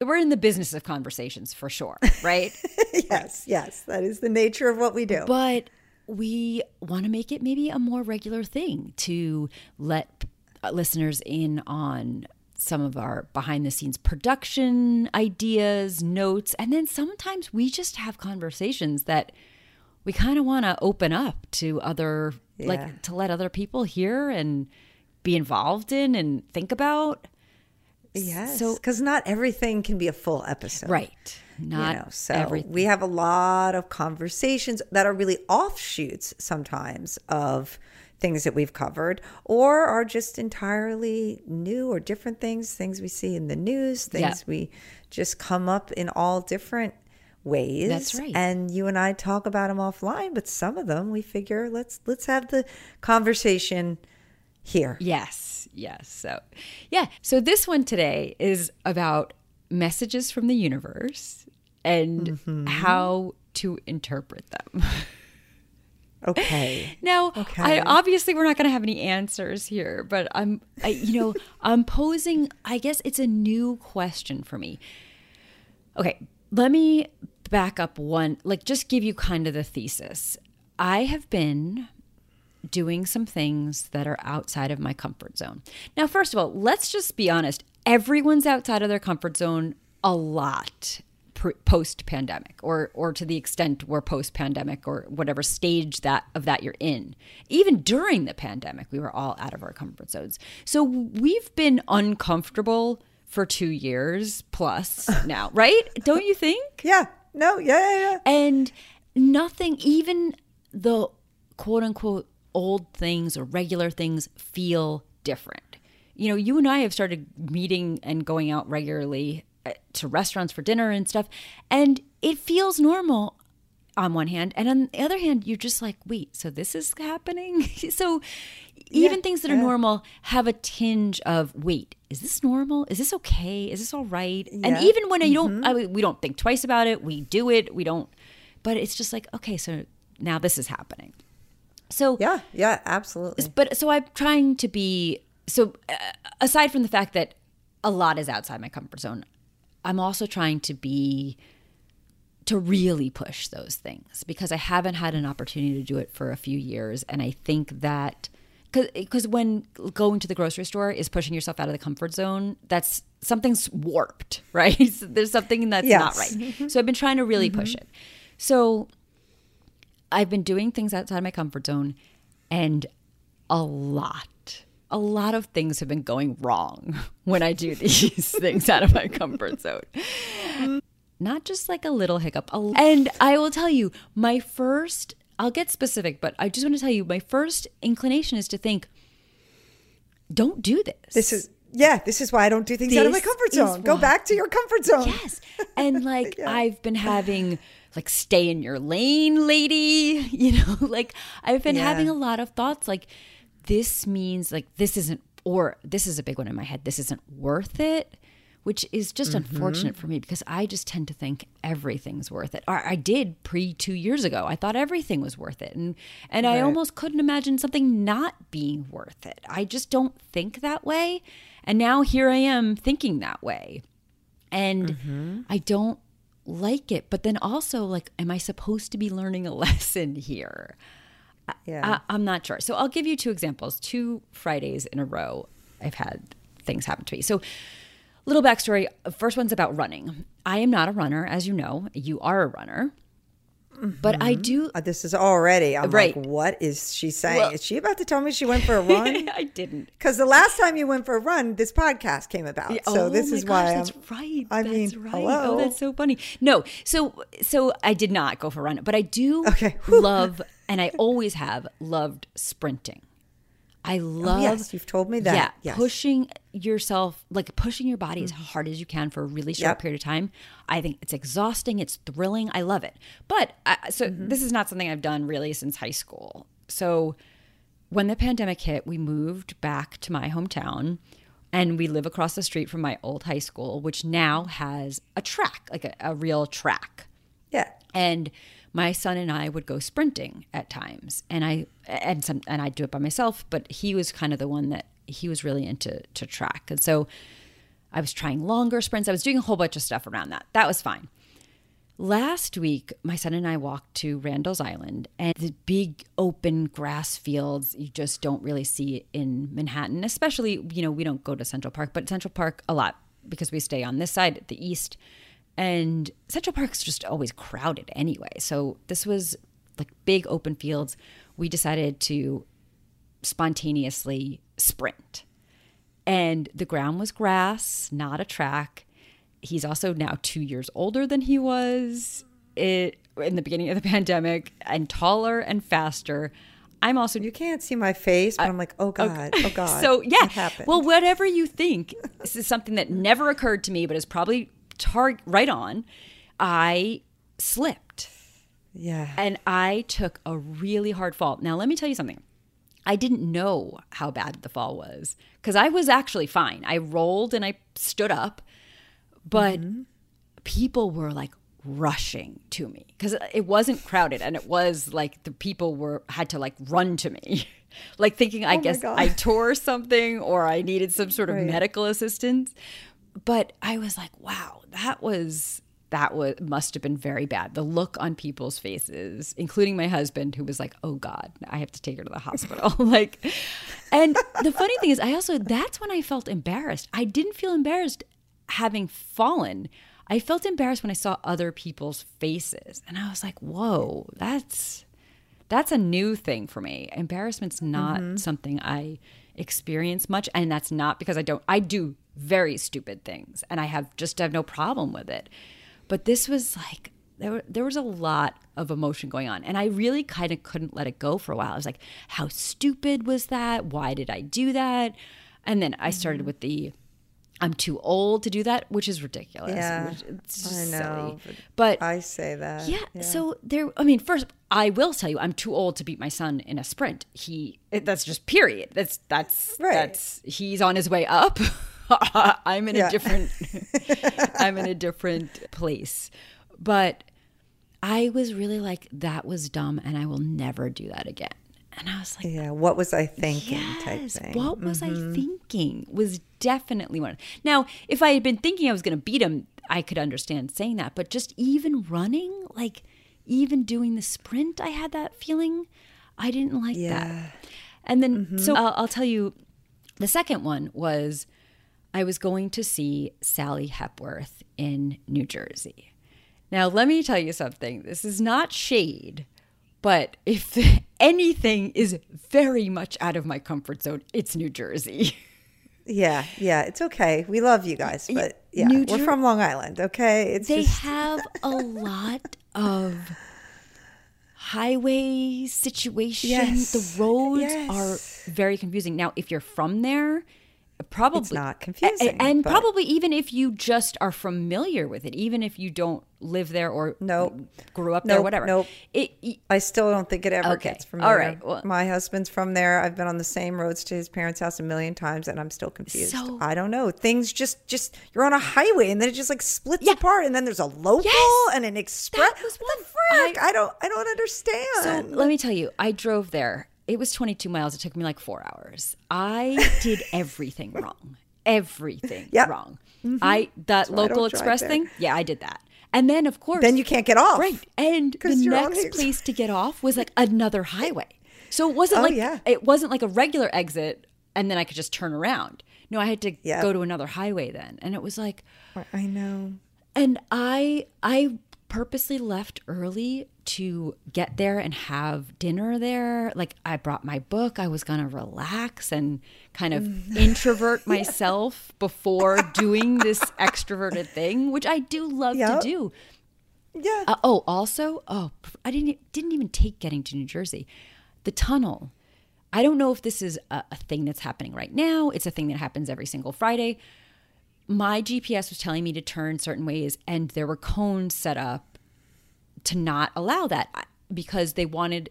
we're in the business of conversations for sure, right? yes, yes. That is the nature of what we do. But we want to make it maybe a more regular thing to let uh, listeners in on some of our behind the scenes production ideas, notes, and then sometimes we just have conversations that we kind of want to open up to other Yeah. like to let other people hear and be involved in and think about. Yes. So because not everything can be a full episode. right, not you know, so everything. we have a lot of conversations that are really offshoots sometimes of things that we've covered or are just entirely new or different things things we see in the news things Yeah. we just come up in all different ways That's right. and you and I talk about them offline but some of them we figure let's let's have the conversation here Yes, yes. So, yeah. So, this one today is about messages from the universe and Mm-hmm. how to interpret them. okay Now, Okay. I obviously we're not going to have any answers here, but I'm, I, you know, I'm posing. I guess it's a new question for me. Okay, let me back up one. Like, just give you kind of the thesis. I have been doing some things that are outside of my comfort zone. Now, first of all, let's just be honest. Everyone's outside of their comfort zone a lot post pandemic or or to the extent we're post pandemic or whatever stage that of that you're in. Even during the pandemic, we were all out of our comfort zones. So we've been uncomfortable for 2 years plus now, right? Don't you think? yeah no yeah yeah, yeah. And nothing, even the quote unquote old things or regular things, feel different. You know, you and I have started meeting and going out regularly uh, to restaurants for dinner and stuff, and it feels normal on one hand. And on the other hand, you're just like, wait, so this is happening? so even Yeah, things that are yeah. normal have a tinge of wait is this normal is this okay is this all right and Yeah. Mm-hmm. even when you don't I, we don't think twice about it we do it we don't but it's just like okay so now this is happening so yeah yeah absolutely. but so i'm trying to be so uh, aside from the fact that a lot is outside my comfort zone i'm also trying to be to really push those things because i haven't had an opportunity to do it for a few years. And i think that because when going to the grocery store is pushing yourself out of the comfort zone that's something's warped right? There's something that's not right. So i've been trying to really push it. So I've been doing things outside of my comfort zone and a lot, a lot of things have been going wrong when I do these things out of my comfort zone. Not just like a little hiccup. And I will tell you, my first, I'll get specific, but I just want to tell you, my first inclination is to think, don't do this. This is yeah. This is why I don't do things out of my comfort zone. Go back to your comfort zone. Yes. And like I've been having like stay in your lane, lady, you know, like I've been Yeah. having a lot of thoughts like this means like this isn't or this is a big one in my head. This isn't worth it, which is just Mm-hmm. unfortunate for me because I just tend to think everything's worth it. Or I did pre 2 years ago. I thought everything was worth it. And and I almost couldn't imagine something not being worth it. I just don't think that way. And now here I am thinking that way and Mm-hmm. I don't like it. But then also, like, am I supposed to be learning a lesson here? Yeah. I, I'm not sure. So I'll give you two examples. Two Fridays in a row, I've had things happen to me. So, little backstory. First one's about running. I am not a runner, as you know. You are a runner, but I do. Uh, this is already. I'm Right. like, what is she saying? Well- is she about to tell me she went for a run? I didn't. Because the last time you went for a run, this podcast came about. So oh this is gosh, why that's I'm. right. I that's mean, right. hello. Oh, that's so funny. No, so so I did not go for a run, but I do Okay. Love, and I always have loved sprinting. I love. Oh, yes, you've told me that. Yeah, Yes. pushing yourself, like pushing your body as hard as you can for a really short Yep. period of time. I think it's exhausting. It's thrilling. I love it. But I, so Mm-hmm. this is not something I've done really since high school. So when the pandemic hit, we moved back to my hometown and we live across the street from my old high school, which now has a track, like a, a real track. Yeah. And my son and I would go sprinting at times, and I and some and I'd do it by myself. But he was kind of the one that he was really into to track, and so I was trying longer sprints. I was doing a whole bunch of stuff around that. That was fine. Last week, my son and I walked to Randall's Island and the big open grass fields you just don't really see in Manhattan, especially, you know, we don't go to Central Park, but Central Park a lot because we stay on this side, the east. And Central Park's just always crowded anyway. So this was like big open fields. We decided to spontaneously sprint. And the ground was grass, not a track. He's also now two years older than he was it, in the beginning of the pandemic and taller and faster. I'm also You can't see my face, but I'm like, oh God, oh God. so yeah. What? Well, whatever you think, this is something that never occurred to me, but is probably tar- right on. I slipped yeah. and I took a really hard fall. Now, let me tell you something. I didn't know how bad the fall was because I was actually fine. I rolled and I stood up, but mm-hmm. people were like rushing to me because it wasn't crowded and it was like the people were had to like run to me like thinking i Oh my guess God. i tore something or i needed some sort of Right. medical assistance but i was like wow that was that was must have been very bad. The look on people's faces including my husband who was like oh god i have to take her to the hospital. Like and the funny thing is i also that's when i felt embarrassed. I didn't feel embarrassed having fallen. I felt embarrassed when i saw other people's faces. And i was like whoa that's that's a new thing for me. Embarrassment's not mm-hmm. something I experience much, and that's not because I don't. I do very stupid things, and I have just have no problem with it. But this was like there. There was a lot of emotion going on, and I really kind of couldn't let it go for a while. I was like, "How stupid was that? Why did I do that?" And then I started mm-hmm. with the. I'm too old to do that, which is ridiculous. Yeah, it's I know, silly. but I say that. yeah, So there, I mean, first, I will tell you, I'm too old to beat my son in a sprint. He, that's just period. That's that's Right. that's he's on his way up. I'm in Yeah. a different, I'm in a different place. But I was really like, that was dumb, and I will never do that again. And I was like, Yeah. What was I thinking? type Yes. thing. What was I mm-hmm. thinking? Was definitely one. Now, if I had been thinking I was going to beat him, I could understand saying that. But just even running, like even doing the sprint, I had that feeling. I didn't like Yeah. that. And then, mm-hmm. so I'll, I'll tell you, the second one was I was going to see Sally Hepworth in New Jersey. Now, let me tell you something. This is not shade, but if anything is very much out of my comfort zone, it's New Jersey. Yeah. Yeah. It's okay. We love you guys, but yeah, New we're Jer- from Long Island. Okay. It's They just have a lot of highway situations. Yes. The roads Yes. are very confusing. Now, if you're from there, probably It's not confusing, and probably even if you just are familiar with it, even if you don't live there or Nope. grew up there, whatever. nope. It, it- I still don't think it ever Okay. gets from All right. Well- my husband's from there. I've been on the same roads to his parents' house a million times, and I'm still confused. So- I don't know. Things just, just you're on a highway, and then it just like splits Yeah. apart, and then there's a local Yes. and an express. That was what the frick? I, don't, I don't understand. So let me tell you, I drove there. It was 22 miles. It took me like four hours. I did everything wrong. Everything Yep. wrong. Mm-hmm. I that I local don't express thing. Yeah, I did that. And then of course, then you can't get off. right. And the next place to get off was like another highway. So it wasn't Oh, like yeah. it wasn't like a regular exit, and then I could just turn around. No, I had to Yep. go to another highway then, and it was like I know. and I I purposely left early to get there and have dinner there. Like I brought my book. I was going to relax and kind of introvert myself before doing this extroverted thing, which I do love Yep. to do. Yeah. Uh, oh, also, oh, I didn't didn't even take getting to New Jersey. The tunnel. I don't know if this is a, a thing that's happening right now. It's a thing that happens every single Friday. My GPS was telling me to turn certain ways, and there were cones set up to not allow that because they wanted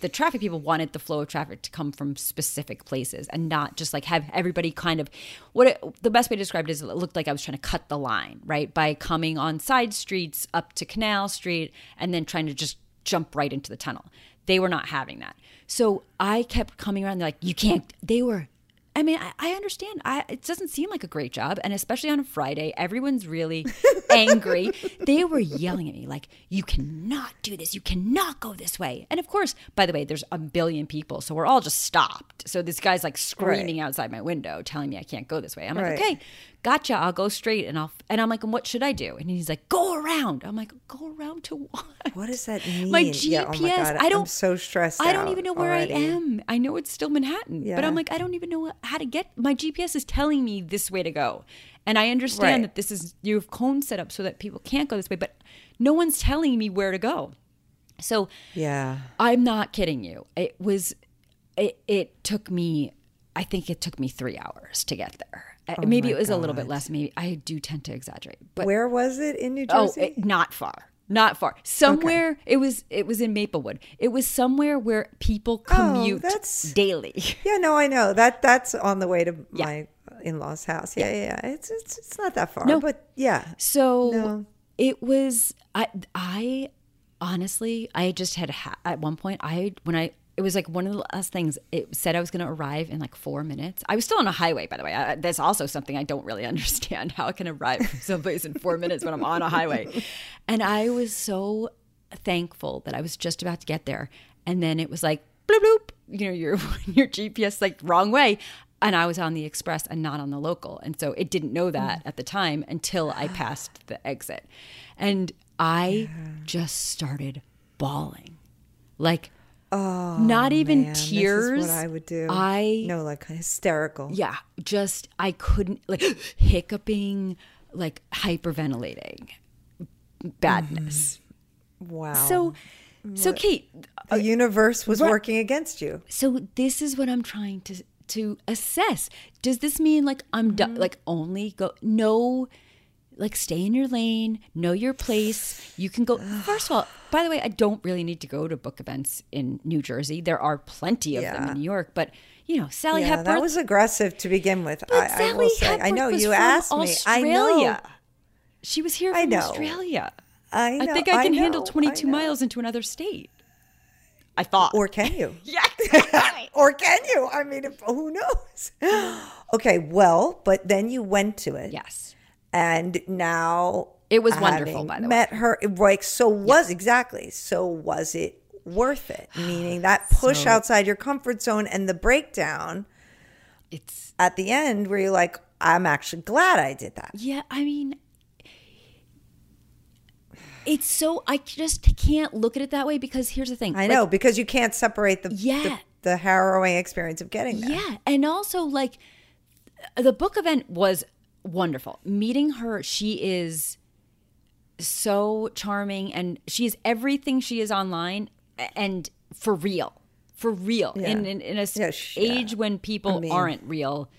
the traffic people wanted the flow of traffic to come from specific places and not just like have everybody kind of what it, the best way to describe it is it looked like I was trying to cut the line right by coming on side streets up to Canal Street and then trying to just jump right into the tunnel. They were not having that. So I kept coming around. They're like, you can't. They were I mean, I, I understand. I, it doesn't seem like a great job. And especially on a Friday, everyone's really angry. They were yelling at me, like, you cannot do this. You cannot go this way. And of course, by the way, there's a billion people. So we're all just stopped. So this guy's like screaming Right. outside my window, telling me I can't go this way. I'm Right. like, okay, gotcha. I'll go straight. And I'll, and I'm like, and what should I do? And he's like, go around. I'm like, go around to what? What does that mean? My Yeah, GPS. oh my I don't. I'm so stressed. I don't even know where already. I am. I know it's still Manhattan, but I'm like, I don't even know how to get. My GPS is telling me this way to go, and I understand Right. that this is you have cones set up so that people can't go this way, but no one's telling me where to go. So Yeah. I'm not kidding you. It was. It, it took me. I think it took me three hours to get there. Uh, maybe Oh my it was a little bit less. Maybe I do tend to exaggerate, but Where was it in New Oh, Jersey? it, not far. Not far. Somewhere it was it was in Maplewood. It was somewhere where people commute Oh, that's- daily. yeah, no, I know that. That's on the way to my in-laws' house. Yeah, yeah, yeah. It's, it's it's not that far, No. but yeah. So No. it was I I honestly I just had ha- at one point I when I it was like one of the last things it said I was going to arrive in like 4 minutes. I was still on a highway by the way. I, that's also something I don't really understand how I can arrive someplace in 4 minutes when I'm on a highway. And I was so thankful that I was just about to get there and then it was like bloop bloop you know your your GPS like wrong way and I was on the express and not on the local. And so it didn't know that Mm. at the time until I passed the exit. And I just started bawling. Like Oh, not even Oh, Man, tears. This is what I would do. I no, like hysterical. yeah, just I couldn't like hiccuping, like hyperventilating. Badness. Mm-hmm. Wow. So so Kate, the uh, universe was Right. working against you. So this is what I'm trying to to assess. Does this mean like I'm do- mm-hmm. like only go no like stay in your lane, know your place. You can go First of all, by the way, I don't really need to go to book events in New Jersey. There are plenty of them in New York, but you know, Sally Yeah, Hepworth that was aggressive to begin with. but I, I Sally will say. I know you asked me. I know. Australia. She was here from I. Australia. I know. I think I can handle know, 22 miles into another state. I thought. Or can you? yeah. or can you? I mean, if, who knows? okay, well, but then you went to it. yes. And now It was wonderful, by the way. met her, like, so was exactly. So was it worth it? Meaning that push So- outside your comfort zone and the breakdown It's at the end where you're like, I'm actually glad I did that. yeah, I mean it's so I just can't look at it that way because here's the thing. I like, know because you can't separate the, Yeah. the the harrowing experience of getting there. Yeah, and also like the book event was wonderful. Meeting her, she is so charming and she is everything she is online and for real. For real. In, in in a Yeah, sh- age yeah. when people I mean- aren't real,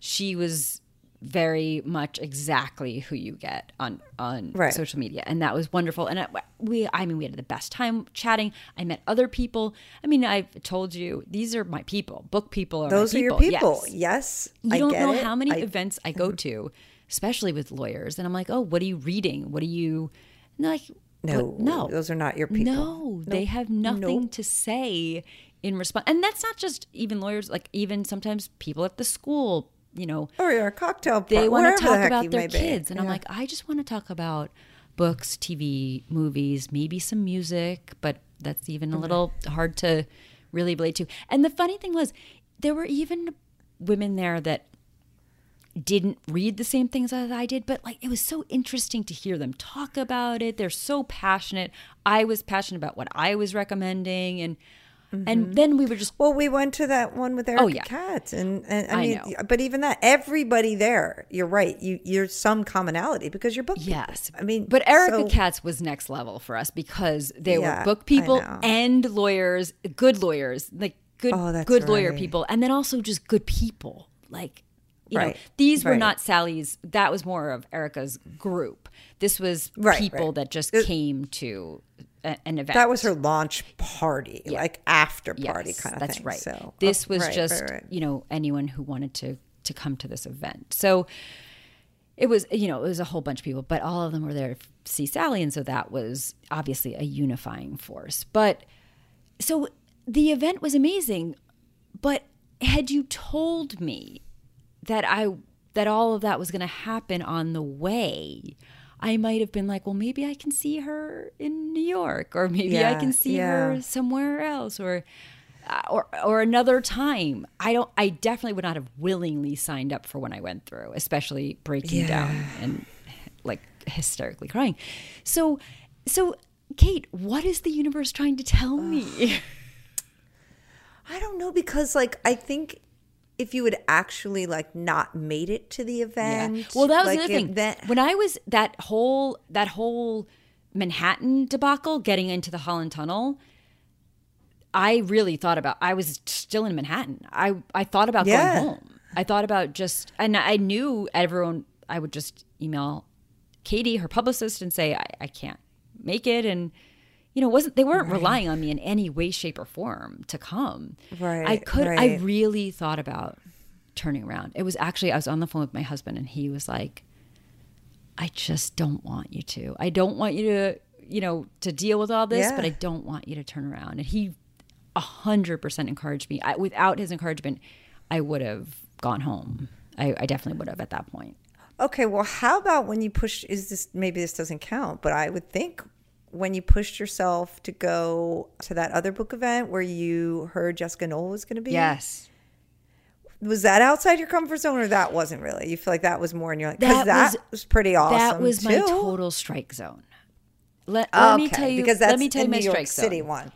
she was very much exactly who you get on on Right. social media and that was wonderful and I, we i mean we had the best time chatting i met other people i mean i've told you these are my people book people are my Those are your people. Yes. you I don't know it. how many I- events I go mhm. to, especially with lawyers, and I'm like, oh, what are you reading? What are you? And like, No, no, those are not your people. No, they have nothing to say in response. And that's not just even lawyers. Like even sometimes people at the school, you know, oh, Or you're a cocktail they party, want to the talk heck about their may be. kids, and I'm like, I just want to talk about books, TV, movies, maybe some music, but that's even a mm-hmm. little hard to really relate to. And the funny thing was, there were even women there that didn't read the same things as I did, but like it was so interesting to hear them talk about it. They're so passionate. I was passionate about what I was recommending, and and mm-hmm. then we were just Well, we went to that one with Erica Oh, yeah. Katz, and, and I, I mean, know. but even that, everybody there, you're right. You you're some commonality because you're book people. Yes. I mean, but Erica so- Katz was next level for us because they Yeah, were book people and lawyers, good lawyers, like good, Oh, good lawyer people, and then also just good people. Like, you know, Right, these were not Sally's. That was more of Erica's group. This was Right, people right. that just It- came to a, an event. That was her launch party, like after party Yes, kind of that's thing. right. So this oh, was right, just right, right. you know anyone who wanted to to come to this event. So it was you know it was a whole bunch of people, but all of them were there to see Sally, and so that was obviously a unifying force. But so the event was amazing, but had you told me that I that all of that was going to happen on the way, I might have been like, well, maybe I can see her in New York, or maybe I can see yeah. her somewhere else, or uh, or or another time. I don't. I definitely would not have willingly signed up for when I went through, especially breaking Yeah. down and like hysterically crying. So, so Kate, what is the universe trying to tell me? I don't know because like I think if you had actually like not made it to the event. Well, that was like, the thing. that- when I was that whole that whole Manhattan debacle, getting into the Holland Tunnel, I really thought about. I was still in Manhattan. I I thought about Yeah. going home. I thought about just, and I knew everyone. I would just email Katie, her publicist, and say I, I can't make it, and you know, wasn't they weren't relying on me in any way, shape, or form to come. right I Right, could. I really thought about turning around. It was actually I was on the phone with my husband, and he was like, "I just don't want you to. I don't want you to, you know, to deal with all this, Yeah. but I don't want you to turn around." And he, a hundred percent encouraged me. I, without his encouragement, I would have gone home. I, I definitely would have at that point. Okay, well, how about when you push? Is this maybe this doesn't count? But I would think when you pushed yourself to go to that other book event where you heard Jessica Knoll was going to be. Yes. Was that outside your comfort zone, or that wasn't really? You feel like that was more in your like because That that, was- pretty awesome. that was my total strike zone. Let, let me tell you. because that's let me tell the you my New York City zone. one.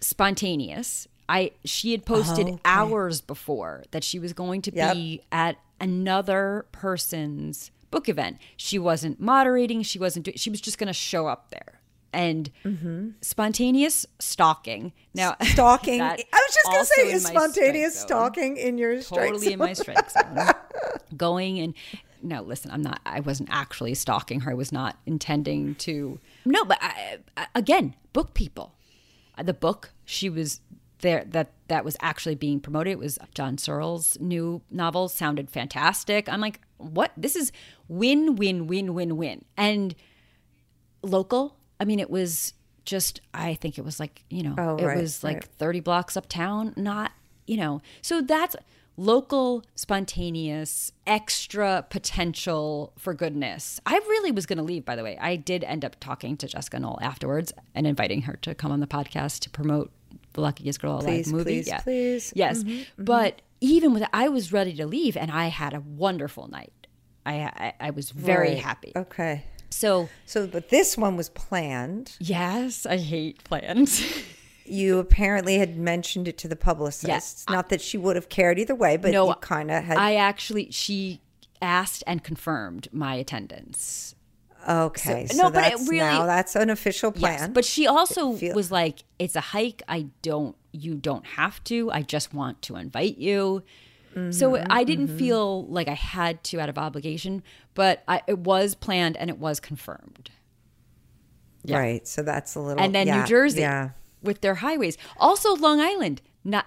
spontaneous. I she had posted Okay. hours before that she was going to Yep. be at another person's book event. She wasn't moderating. She wasn't. doing She was just going to show up there. And spontaneous stalking. Now Stalking. I was just going to say, is spontaneous stalking in your totally in my strike zone. Going and no, listen, I'm not. I wasn't actually stalking her. I was not intending to. No, but I, I, again, book people. Uh, The book she was there that that was actually being promoted. It was John Searle's new novel. Sounded fantastic. I'm like, what? This is win, win, win, win, win. And local. I mean, it was just. I think it was like you know, Oh, it right, was like right. 30 blocks uptown, not, you know. So that's local, spontaneous, extra potential for goodness. I really was going to leave, by the way. I did end up talking to Jessica Knoll afterwards and inviting her to come on the podcast to promote the Luckiest Girl Alive Please, movie. please, please. Yes. Mm-hmm, mm-hmm. But even with I was ready to leave and I had a wonderful night. I, I, I was very Right. happy. Okay. So, So, but this one was planned. yes, I hate plans. You apparently had mentioned it to the publicist. Yes. Not that she would have cared either way, but No, you kind of had. I actually, she asked and confirmed my attendance. okay. so- So, no, but it really- now that's an official Yes, plan. but she also feel- was like, "It's a hike. I don't. You don't have to. I just want to invite you." So Mm-hmm, I didn't feel like I had to out of obligation, but I, it was planned and it was confirmed. yeah. Right. So that's a little. and then yeah, New Jersey Yeah. with their highways. Also Long Island. Not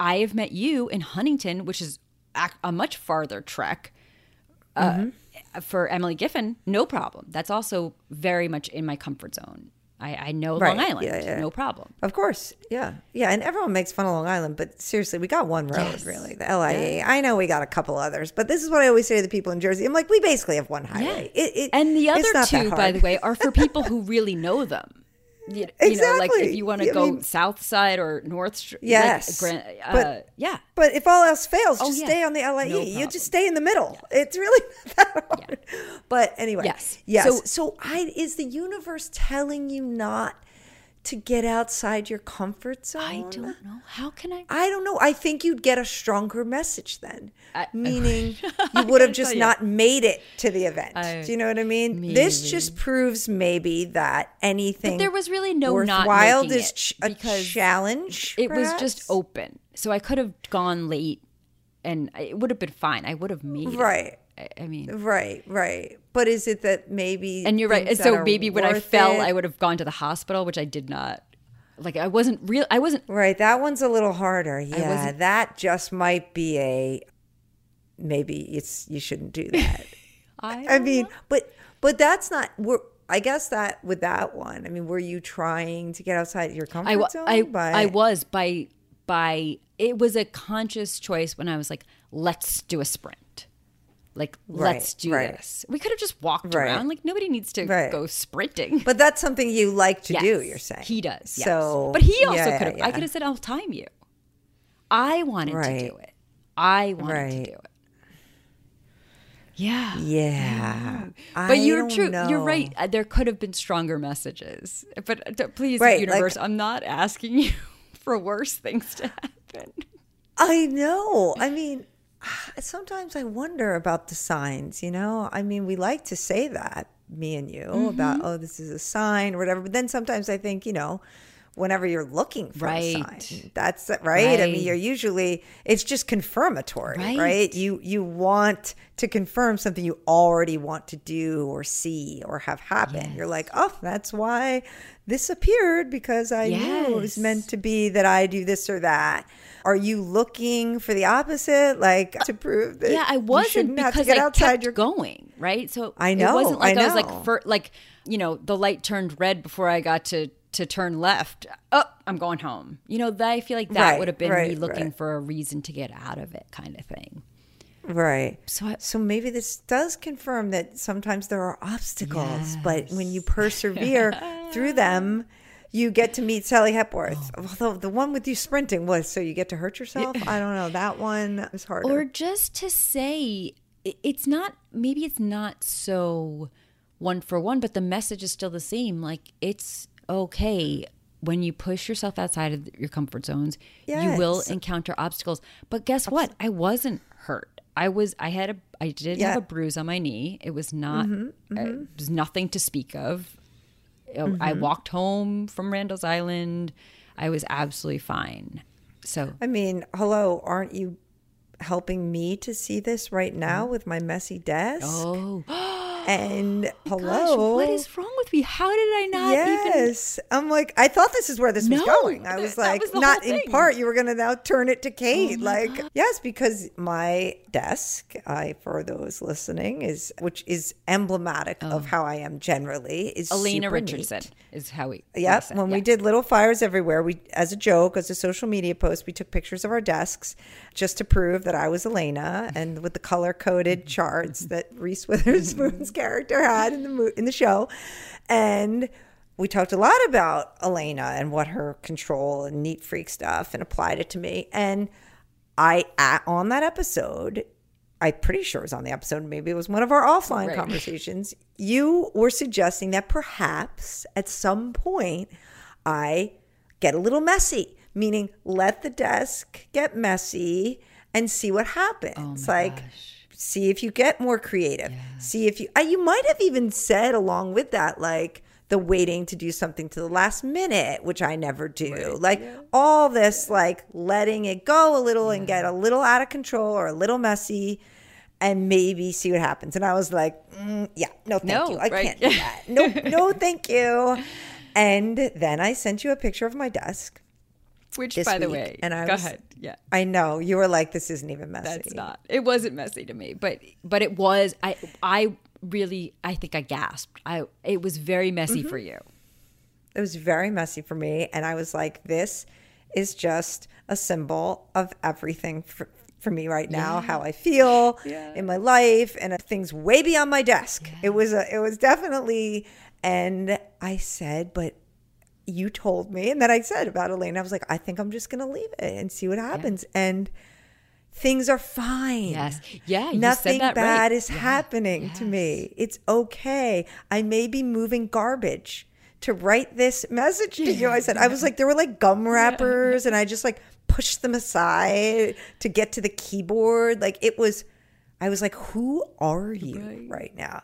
I have met you in Huntington, which is a, a much farther trek. Uh, Mm-hmm. For Emily Giffin, no problem. That's also very much in my comfort zone. I, I know Right. Long Island, Yeah, yeah. no problem. Of course. Yeah. Yeah. And everyone makes fun of Long Island, but seriously, we got one road, Yes. really. The LIE. I know we got a couple others, but this is what I always say to the people in Jersey. I'm like, we basically have one highway. It, it, and the other two, by the way, are for people who really know them. You, you know, like if you want to go mean- South Side or North Street. Yes, Like, uh, but- yeah. But if all else fails, Oh, just yeah. stay on the LIE. No you just stay in the middle. It's really that hard. But anyway, Yes. yes. So- So, I is the universe telling you not to get outside your comfort zone? I don't know. How can I? I don't know. I think you'd get a stronger message then, I- meaning you would have oh, just tell you. not made it to the event. I- Do you know what I mean? This just proves maybe that anything. But there was really no not worthwhile making is ch- a challenge. It was just open, so I could have gone late, and it would have been fine. I would have made it. right. I, mean, Right, right. But is it that maybe? and you're right. so maybe when I fell, it- I would have gone to the hospital, which I did not. Like I wasn't real. I wasn't. Right, that one's a little harder. Yeah, that just might be a. Maybe it's you shouldn't do that. I, I mean, but but that's not. We're, I guess that with that one. I mean, were you trying to get outside your comfort I, zone? I, by, I was by by it was a conscious choice when I was like, let's do a sprint. Like, Right, let's do right. this. We could have just walked Right. around. Like, nobody needs to go sprinting. But that's something you like to do, Yes, you're saying. He does. Yes. So But he also yeah, could have yeah, I could have said, I'll time you. I wanted to do it. I wanted to do it. Yeah. Yeah. But you're don't true. You're right. Uh, There could have been stronger messages. But uh, please, Right, like- universe, I'm not asking you for worse things to happen. I know. I mean, sometimes I wonder about the signs, you know? I mean, we like to say that, me and you, Mm-hmm. about, oh, this is a sign or whatever. But then sometimes I think, you know, whenever you're looking for a sign, that's it, right? I mean, you're usually, it's just confirmatory, right? Right. You, you want to confirm something you already want to do or see or have happen. You're like, oh, that's why this appeared because I knew it was meant to be that I do this or that. Are you looking for the opposite, like to prove that? Yeah, I wasn't shouldn't have to because get I outside kept your going, right? So I know it know, wasn't like I I, was like, for, like you know, the light turned red before I got to to turn left. Oh, I'm going home. You know, that I feel like that Right, would have been me looking right. for a reason to get out of it, kind of thing. right. So I- so maybe this does confirm that sometimes there are obstacles, but when you persevere through them. You get to meet Sally Hepworth. Oh. Although the one with you sprinting was so you get to hurt yourself. I don't know. That one was harder. or just to say it's not maybe it's not so one for one but the message is still the same like it's okay when you push yourself outside of your comfort zones you will encounter obstacles but guess what i wasn't hurt i was i had a i did Yeah. Mm-hmm, have a bruise on my knee it was not uh, it was nothing to speak of Mm-hmm. i walked home from randall's island i was absolutely fine so I mean, hello, aren't you helping me to see this right now with my messy desk? oh And Gosh, hello. what is wrong with me? How did I not even? yes. I'm like, I thought this is where this was going. I was like, was not in. Oh part, you were going to now turn it to oh Kate. like, yes, because my desk, I, for those listening, is, which is emblematic oh. of how I am generally, is Oh. Elena super neat. Richardson is how we. Yep. said, When we did little fires everywhere, we as a joke, as a social media post, we took pictures of our desks just to prove that I was Elena, and with the color coded charts that Reese Witherspoon's character had in the mo- in the show, and we talked a lot about Elena and what her control and neat freak stuff, and applied it to me. And I at, on that episode. I'm pretty sure it was on the episode. Maybe it was one of our offline Right. conversations. You were suggesting that perhaps at some point I get a little messy, meaning let the desk get messy and see what happens. Oh like, see if you get more creative. See if you, you might have even said along with that, like, the waiting to do something to the last minute, which I never do. Like all this, like letting it go a little and get a little out of control or a little messy and maybe see what happens. And I was like, mm, yeah, no, thank No, you. I right. can't do that. No, no, thank you. And then I sent you a picture of my desk. Which, by the week, way, and I go was- ahead. Yeah, I know you were like, this isn't even messy. that's not. It wasn't messy to me, but but it was. I I really I think I gasped. I it was very messy Mm-hmm. for you. It was very messy for me. And I was like, this is just a symbol of everything for, for me right now, how I feel in my life and things way beyond my desk. It was a, it was definitely, and I said, but you told me, and then I said about Elaine, I was like, I think I'm just going to leave it and see what happens. And things are fine. Yes. Yeah, you said Nothing that bad right. is Yeah. happening to me. It's okay. I may be moving garbage to write this message to you. I said, I was like, there were like gum wrappers, and I just like pushed them aside to get to the keyboard. Like it was, I was like, who are you right, now?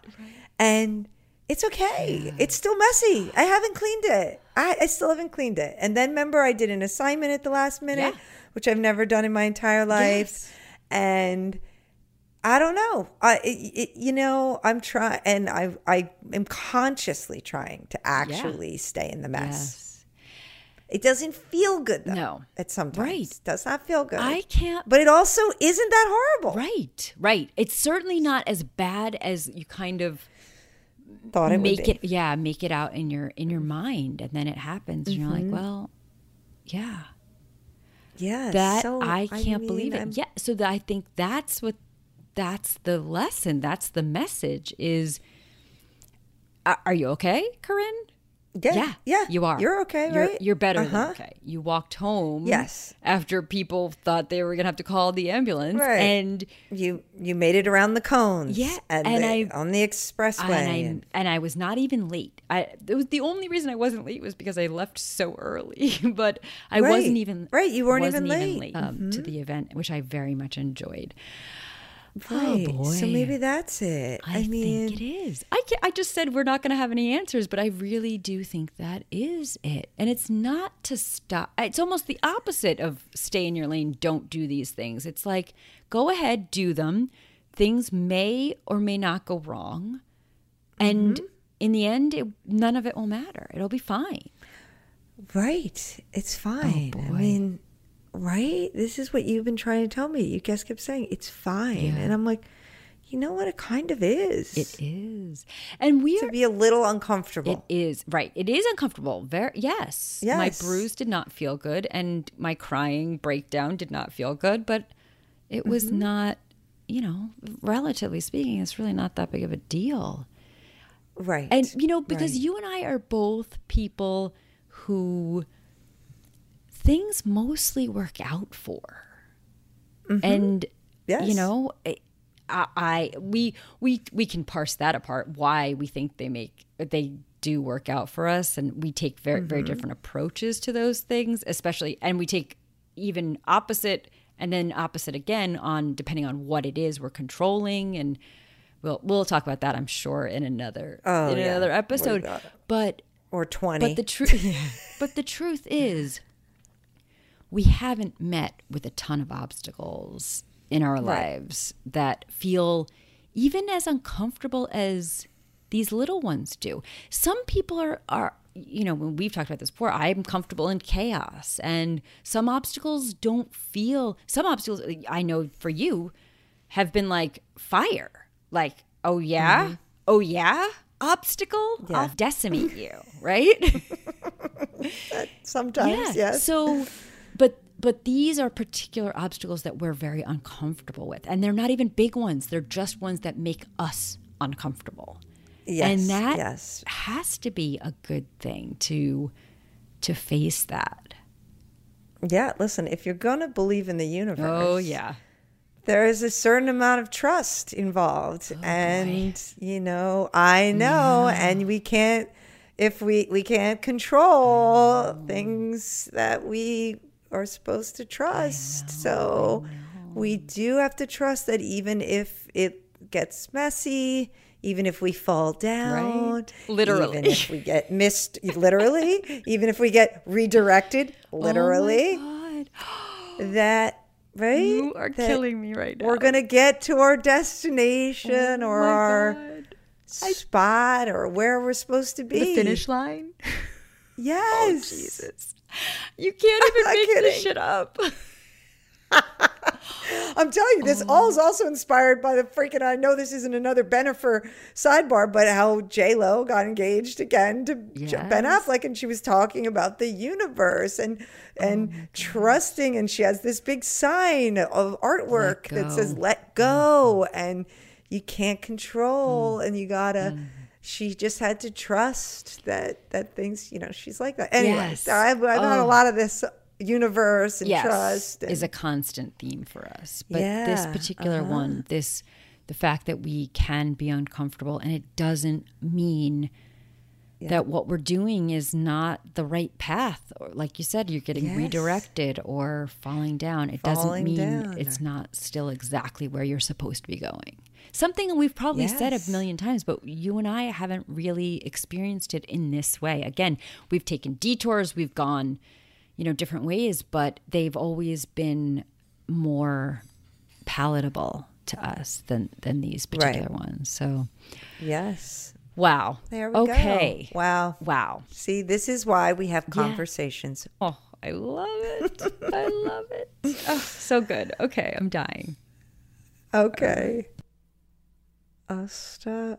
And it's okay. It's still messy. I haven't cleaned it. I, I still haven't cleaned it. And then remember, I did an assignment at the last minute, Yeah. which I've never done in my entire life. Yes. And I don't know. I, it, it, you know, I'm trying, and I, I am consciously trying to actually stay in the mess. Yes. It doesn't feel good though. No. At sometimes, Right. does not feel good. I can't. But it also isn't that horrible. Right. Right. It's certainly not as bad as you kind of Thought it make would be. it. Yeah, make it out in your in your mind, and then it happens, and you're Mm-hmm. like, well, yeah. Yeah, that so, I I can't mean, believe it. I'm- Yeah, so that I think that's what that's the lesson. That's the message. Is are you okay, Carinn? Yeah, yeah, you are. You're okay, You're, you're better Uh-huh. than okay. You walked home. Yes. After people thought they were gonna have to call the ambulance, Right. and You you made it around the cones. Yeah, and, and the- I- on the expressway. and I and I was not even late. I it was the only reason I wasn't late was because I left so early. but I Right. wasn't even Right, you weren't even late. Mm-hmm. um, to the event, which I very much enjoyed. Right. Oh, boy. So maybe that's it. I, I, mean, think it is. I I just said we're not going to have any answers, but I really do think that is it. And it's not to stop. It's almost the opposite of stay in your lane, don't do these things. It's like go ahead, do them. Things may or may not go wrong. And Mm-hmm. in the end, it, none of it will matter. It'll be fine. right. It's fine. I Oh, boy. mean, right? This is what you've been trying to tell me. You guys kept saying it's fine, and I'm like, you know what? It kind of is. It is. And we to be a little uncomfortable. It is right. It is uncomfortable. Very yes. Yes. My bruise did not feel good, and my crying breakdown did not feel good. But it was Mm-hmm. not, you know, relatively speaking, it's really not that big of a deal. right. And you know, because right. you and I are both people who things mostly work out for, and Mm-hmm. Yes. you know, I, I we we we can parse that apart. Why we think they make they do work out for us, and we take very very Mm-hmm. different approaches to those things, especially, and we take even opposite and then opposite again on depending on what it is we're controlling and we'll we'll talk about that I'm sure in another Oh, in yeah. another episode but or 20. but the truth but the truth is we haven't met with a ton of obstacles in our lives that feel even as uncomfortable as these little ones do. Some people are are you know, when we've talked about this before, I'm comfortable in chaos and some obstacles don't feel some obstacles I know for you have been like fire. Like, oh yeah? Mm-hmm. Oh yeah? Obstacle? I'll decimate you, right? Sometimes, yes. So, but these are particular obstacles that we're very uncomfortable with, and they're not even big ones. They're just ones that make us uncomfortable. yes. and that yes. has to be a good thing to to face that. Yeah, listen, if you're going to believe in the universe, Oh yeah. there is a certain amount of trust involved. Oh, and, you know, I know, and we can't, if we, we can't control things that we are supposed to trust. so we do have to trust that even if it gets messy, even if we fall down, Right. Literally. even if we get missed, literally, even if we get redirected, oh literally, Oh that right you are that killing me right now. we're gonna get to our destination oh or Oh my our God. spot or where we're supposed to be the finish line. yes Oh, Jesus, you can't even make this shit up. i'm telling you this oh. all is also inspired by the freaking i know this isn't another Bennifer sidebar but how j-lo got engaged again to J- ben Yes. affleck and she was talking about the universe and and oh trusting and she has this big sign of artwork that says let go mm-hmm. and you can't control mm-hmm. and you gotta mm-hmm. She just had to trust that that things you know she's like that anyway Yes. I've, I've had a oh. lot of this universe and yes, trust and, is a constant theme for us. But this Yeah, particular uh-huh. one, this the fact that we can be uncomfortable and it doesn't mean that what we're doing is not the right path. Or like you said you're getting Yes. redirected or falling down. It Falling doesn't mean down. it's not still exactly where you're supposed to be going. Something we've probably said a million times but you and i haven't really experienced it in this way. Again we've taken detours. We've gone you know different ways but they've always been more palatable to us than than these particular ones. So yes wow There we okay go. Okay. Wow. wow See, this is why we have conversations. Oh, I love it. I love it. Oh, so good. Okay, I'm dying. Okay. Asta